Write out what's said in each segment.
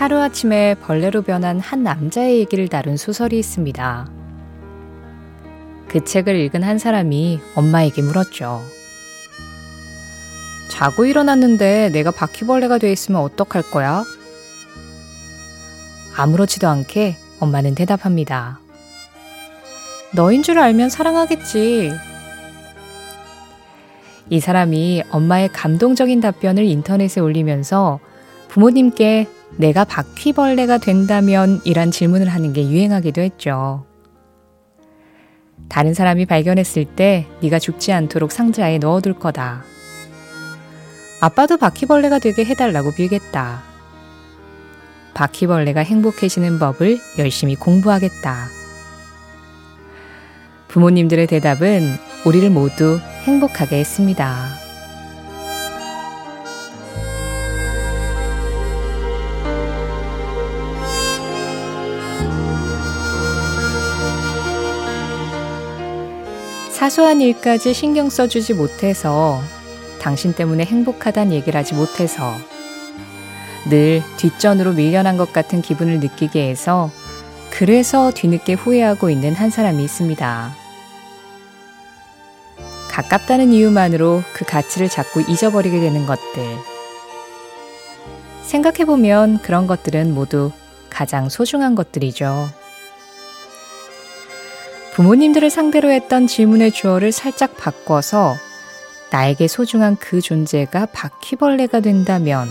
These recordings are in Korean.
하루아침에 벌레로 변한 한 남자의 얘기를 다룬 소설이 있습니다. 그 책을 읽은 한 사람이 엄마에게 물었죠. 자고 일어났는데 내가 바퀴벌레가 돼 있으면 어떡할 거야? 아무렇지도 않게 엄마는 대답합니다. 너인 줄 알면 사랑하겠지. 이 사람이 엄마의 감동적인 답변을 인터넷에 올리면서 부모님께 내가 바퀴벌레가 된다면 이란 질문을 하는 게 유행하기도 했죠. 다른 사람이 발견했을 때 네가 죽지 않도록 상자에 넣어둘 거다. 아빠도 바퀴벌레가 되게 해달라고 빌겠다. 바퀴벌레가 행복해지는 법을 열심히 공부하겠다. 부모님들의 대답은 우리를 모두 행복하게 했습니다. 사소한 일까지 신경 써주지 못해서 당신 때문에 행복하단 얘기를 하지 못해서 늘 뒷전으로 밀려난 것 같은 기분을 느끼게 해서 그래서 뒤늦게 후회하고 있는 한 사람이 있습니다. 가깝다는 이유만으로 그 가치를 자꾸 잊어버리게 되는 것들. 생각해보면 그런 것들은 모두 가장 소중한 것들이죠. 부모님들을 상대로 했던 질문의 주어를 살짝 바꿔서 나에게 소중한 그 존재가 바퀴벌레가 된다면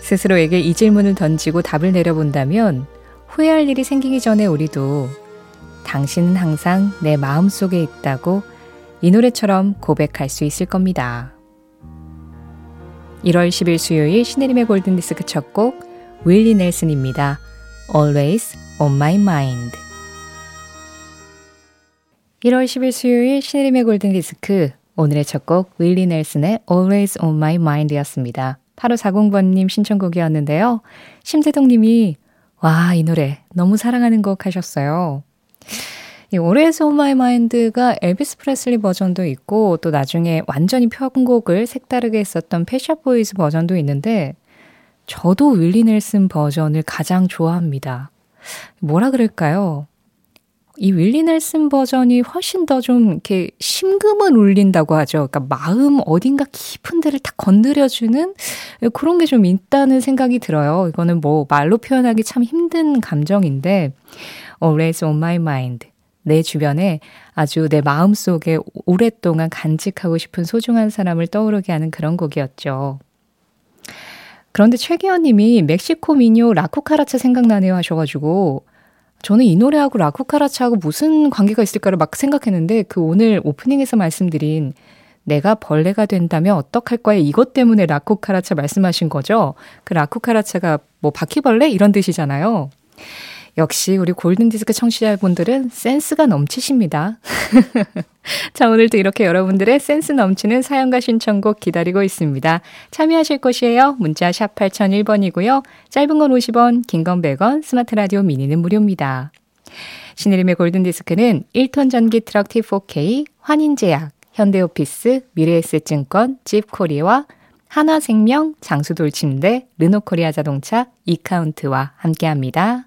스스로에게 이 질문을 던지고 답을 내려본다면 후회할 일이 생기기 전에 우리도 당신은 항상 내 마음 속에 있다고 이 노래처럼 고백할 수 있을 겁니다. 1월 10일 수요일 신혜림의 골든디스크 첫 곡 윌리 넬슨입니다. Always on my mind. 1월 10일 수요일 신혜림의 골든디스크 오늘의 첫 곡 윌리 넬슨의 Always on my mind 였습니다. 8540번님 신청곡이었는데요. 심재동님이 와, 이 노래 너무 사랑하는 곡 하셨어요. 이 Always on my mind가 엘비스 프레슬리 버전도 있고 또 나중에 완전히 편곡을 색다르게 했었던 펫샵 보이즈 버전도 있는데 저도 윌리 넬슨 버전을 가장 좋아합니다. 뭐라 그럴까요? 이 윌리 넬슨 버전이 훨씬 더 좀 이렇게 심금을 울린다고 하죠. 그러니까 마음 어딘가 깊은 데를 딱 건드려주는 그런 게 좀 있다는 생각이 들어요. 이거는 뭐 말로 표현하기 참 힘든 감정인데, Always on my mind. 내 주변에 아주 내 마음 속에 오랫동안 간직하고 싶은 소중한 사람을 떠오르게 하는 그런 곡이었죠. 그런데 최기현 님이 멕시코 미녀 라쿠카라차 생각나네요 하셔가지고, 저는 이 노래하고 라쿠카라차하고 무슨 관계가 있을까를 막 생각했는데 그 오늘 오프닝에서 말씀드린 내가 벌레가 된다면 어떡할 거야 이것 때문에 라쿠카라차 말씀하신 거죠? 그 라쿠카라차가 뭐 바퀴벌레 이런 뜻이잖아요. 역시 우리 골든디스크 청취자분들은 센스가 넘치십니다. 자, 오늘도 이렇게 여러분들의 센스 넘치는 사연과 신청곡 기다리고 있습니다. 참여하실 곳이에요. 문자 샵 8001번이고요. 짧은 건 50원, 긴 건 100원, 스마트 라디오 미니는 무료입니다. 신혜림의 골든디스크는 1톤 전기 트럭 T4K, 환인제약, 현대오피스, 미래에셋증권, 지프코리아 하나생명, 장수돌침대, 르노코리아 자동차, 이카운트와 함께합니다.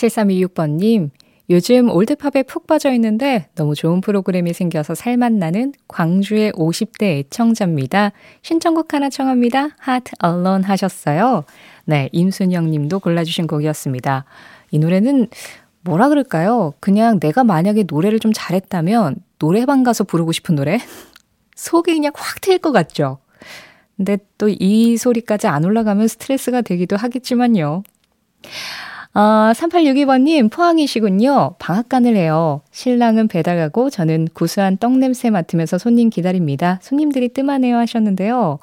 7326번님, 요즘 올드팝에 푹 빠져 있는데 너무 좋은 프로그램이 생겨서 살맛 나는 광주의 50대 애청자입니다. 신청곡 하나 청합니다. Heart Alone 하셨어요. 네, 임순영 님도 골라주신 곡이었습니다. 이 노래는 뭐라 그럴까요? 그냥 내가 만약에 노래를 좀 잘했다면 노래방 가서 부르고 싶은 노래? 속이 그냥 확 트일 것 같죠? 근데 또 이 소리까지 안 올라가면 스트레스가 되기도 하겠지만요. 아, 3862번님, 포항이시군요. 방앗간을 해요. 신랑은 배달 가고 저는 구수한 떡 냄새 맡으면서 손님 기다립니다. 손님들이 뜸하네요 하셨는데요.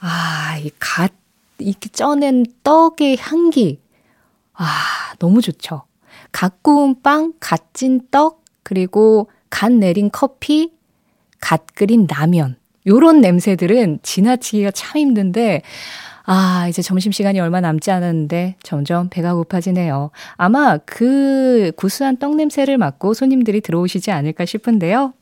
아, 이 갓, 이렇게 쪄낸 떡의 향기. 아, 너무 좋죠. 갓 구운 빵, 갓 찐 떡, 그리고 갓 내린 커피, 갓 끓인 라면. 요런 냄새들은 지나치기가 참 힘든데, 아, 이제 점심시간이 얼마 남지 않았는데 점점 배가 고파지네요. 아마 그 구수한 떡 냄새를 맡고 손님들이 들어오시지 않을까 싶은데요.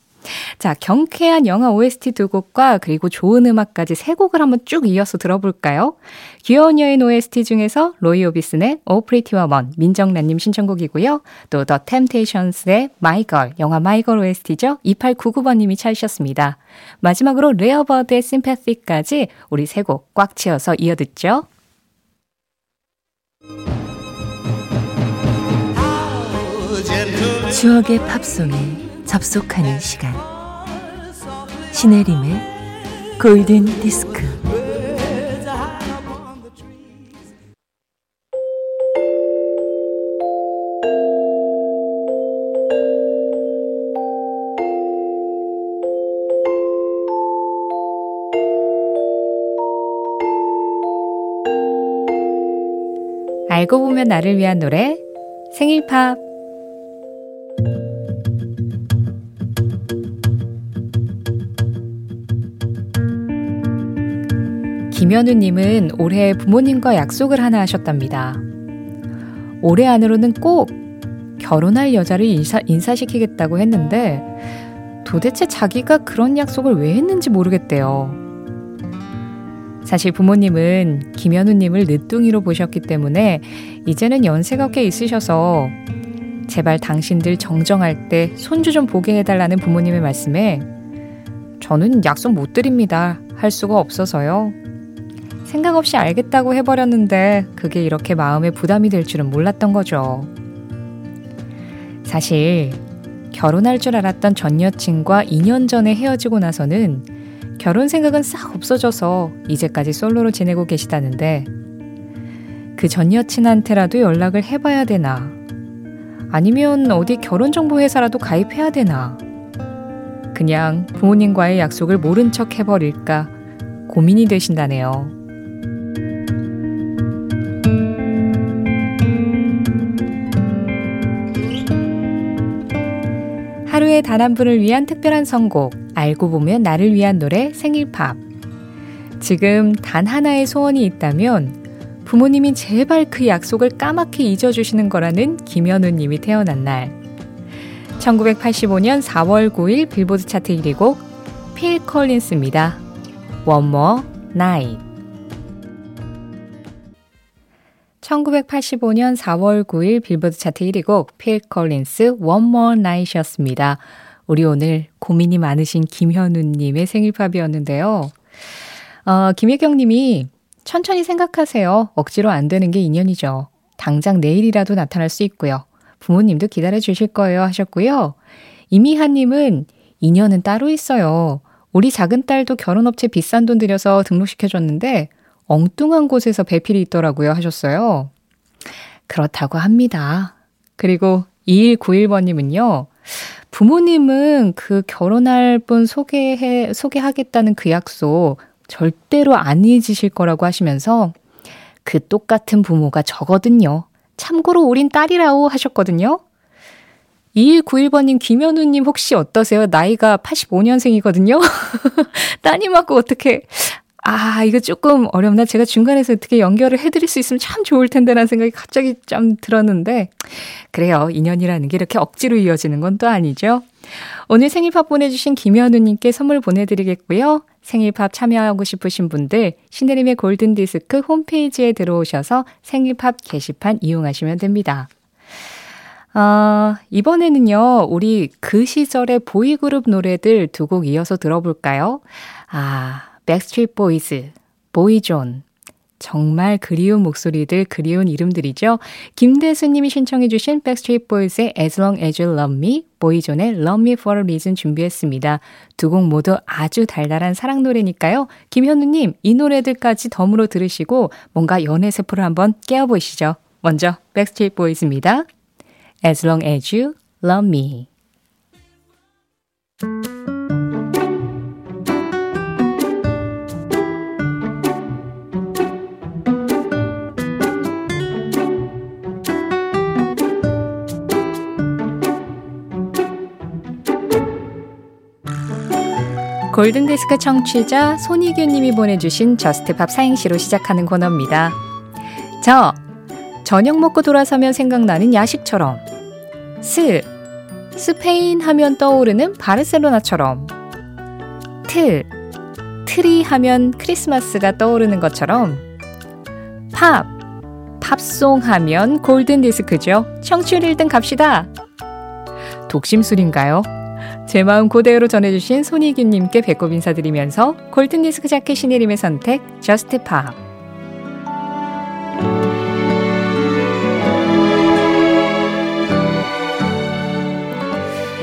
자, 경쾌한 영화 OST 두 곡과 그리고 좋은 음악까지 세 곡을 한번 쭉 이어서 들어볼까요? 귀여운 여인 OST 중에서 로이 오비슨의 Oh Pretty Woman, 민정란님 신청곡이고요. 또 The Temptations의 My Girl, 영화 My Girl OST죠. 2899번님이 찾으셨습니다. 마지막으로 레어버드의 Sympathy까지 우리 세 곡 꽉 채워서 이어듣죠. 추억의 팝송에 접속하는 시간. 신혜림의 골든 디스크. 알고 보면 나를 위한 노래 생일 팝 김현우님은 올해 부모님과 약속을 하나 하셨답니다. 올해 안으로는 꼭 결혼할 여자를 인사, 인사시키겠다고 했는데 도대체 자기가 그런 약속을 왜 했는지 모르겠대요. 사실 부모님은 김현우님을 늦둥이로 보셨기 때문에 이제는 연세가 꽤 있으셔서 제발 당신들 정정할 때 손주 좀 보게 해달라는 부모님의 말씀에 저는 약속 못 드립니다. 할 수가 없어서요. 생각 없이 알겠다고 해버렸는데 그게 이렇게 마음에 부담이 될 줄은 몰랐던 거죠. 사실 결혼할 줄 알았던 전 여친과 2년 전에 헤어지고 나서는 결혼 생각은 싹 없어져서 이제까지 솔로로 지내고 계시다는데 그 전 여친한테라도 연락을 해봐야 되나 아니면 어디 결혼정보회사라도 가입해야 되나 그냥 부모님과의 약속을 모른 척 해버릴까 고민이 되신다네요. 하루에 단 한 분을 위한 특별한 선곡, 알고 보면 나를 위한 노래 생일팝. 지금 단 하나의 소원이 있다면 부모님이 제발 그 약속을 까맣게 잊어주시는 거라는 김현우 님이 태어난 날. 1985년 4월 9일 빌보드 차트 1위 곡, 필 컬린스입니다. One More Night. 1985년 4월 9일 빌보드 차트 1위 곡, 필 컬린스 One More Night이었습니다. 우리 오늘 고민이 많으신 김현우님의 생일팝이었는데요. 어, 김혜경 님이 천천히 생각하세요. 억지로 안 되는 게 인연이죠. 당장 내일이라도 나타날 수 있고요. 부모님도 기다려 주실 거예요 하셨고요. 이미한 님은 인연은 따로 있어요. 우리 작은 딸도 결혼업체 비싼 돈 들여서 등록시켜줬는데 엉뚱한 곳에서 배필이 있더라고요 하셨어요. 그렇다고 합니다. 그리고 2191번님은요. 부모님은 그 결혼할 분 소개해, 소개하겠다는 그 약속 절대로 안 잊으실 거라고 하시면서 그 똑같은 부모가 저거든요. 참고로 우린 딸이라고 하셨거든요. 2191번님, 김현우님 혹시 어떠세요? 나이가 85년생이거든요? 따님하고 어떻게, 아, 이거 조금 어렵나? 제가 중간에서 어떻게 연결을 해드릴 수 있으면 참 좋을 텐데라는 생각이 갑자기 좀 들었는데, 그래요. 인연이라는 게 이렇게 억지로 이어지는 건 또 아니죠. 오늘 생일팝 보내주신 김현우님께 선물 보내드리겠고요. 생일팝 참여하고 싶으신 분들, 신혜림의 골든디스크 홈페이지에 들어오셔서 생일팝 게시판 이용하시면 됩니다. 어, 이번에는요, 우리 그 시절의 보이그룹 노래들 두 곡 이어서 들어볼까요? 아, 백스트리트 보이즈, 보이존. 정말 그리운 목소리들, 그리운 이름들이죠. 김대수님이 신청해주신 백스트리트 보이즈의 As Long As You Love Me, 보이존의 Love Me For A Reason 준비했습니다. 두 곡 모두 아주 달달한 사랑 노래니까요. 김현우님, 이 노래들까지 덤으로 들으시고 뭔가 연애 세포를 한번 깨워보시죠. 먼저 백스트리트 보이스입니다. As long as you love me. 골든디스크 청취자 손희규 님이 보내주신 저스트팝 사행시로 시작하는 코너입니다. 저, 저녁 먹고 돌아서면 생각나는 야식처럼. 스, 스페인 하면 떠오르는 바르셀로나처럼. 트, 트리 하면 크리스마스가 떠오르는 것처럼. 팝, 팝송 하면 골든디스크죠. 청취율 1등 갑시다. 독심술인가요? 제 마음 고대로 전해주신 손희균님께 배꼽 인사드리면서 골든디스크 자키 신혜림의 선택, 저스트 팝.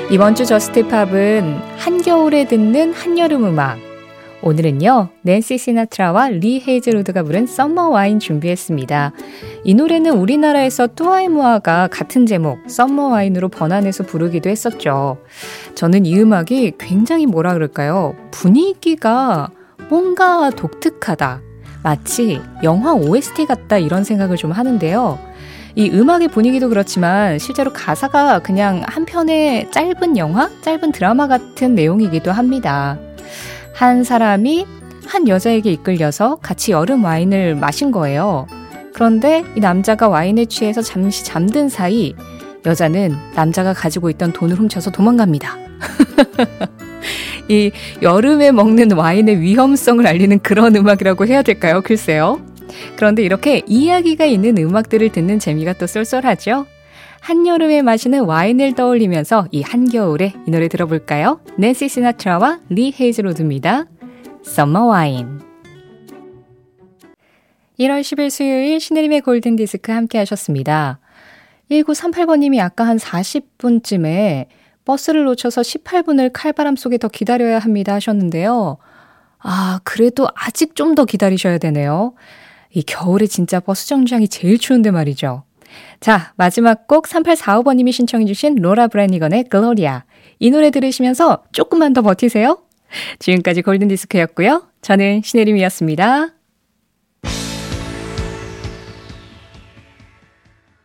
이번 주 저스트 팝은 한겨울에 듣는 한여름 음악. 오늘은요, 낸시 시나트라와 리 헤이즐우드가 부른 Summer Wine 준비했습니다. 이 노래는 우리나라에서 뚜아이무아가 같은 제목, 썸머 와인으로 번안해서 부르기도 했었죠. 저는 이 음악이 굉장히 뭐라 그럴까요? 분위기가 뭔가 독특하다. 마치 영화 OST 같다 이런 생각을 좀 하는데요. 이 음악의 분위기도 그렇지만 실제로 가사가 그냥 한 편의 짧은 영화, 짧은 드라마 같은 내용이기도 합니다. 한 사람이 한 여자에게 이끌려서 같이 여름 와인을 마신 거예요. 그런데 이 남자가 와인에 취해서 잠시 잠든 사이 여자는 남자가 가지고 있던 돈을 훔쳐서 도망갑니다. 이 여름에 먹는 와인의 위험성을 알리는 그런 음악이라고 해야 될까요? 글쎄요. 그런데 이렇게 이야기가 있는 음악들을 듣는 재미가 또 쏠쏠하죠? 한여름에 마시는 와인을 떠올리면서 이 한겨울에 이 노래 들어볼까요? 낸시 시나트라와 리 헤이즐우드입니다. Summer Wine 1월 10일 수요일 신혜림의 골든디스크 함께 하셨습니다. 1938번님이 아까 한 40분쯤에 버스를 놓쳐서 18분을 칼바람 속에 더 기다려야 합니다 하셨는데요. 아, 그래도 아직 좀 더 기다리셔야 되네요. 이 겨울에 진짜 버스 정류장이 제일 추운데 말이죠. 자, 마지막 곡 3845번님이 신청해주신 로라 브라니건의 글로리아. 이 노래 들으시면서 조금만 더 버티세요. 지금까지 골든디스크였고요. 저는 신혜림이었습니다.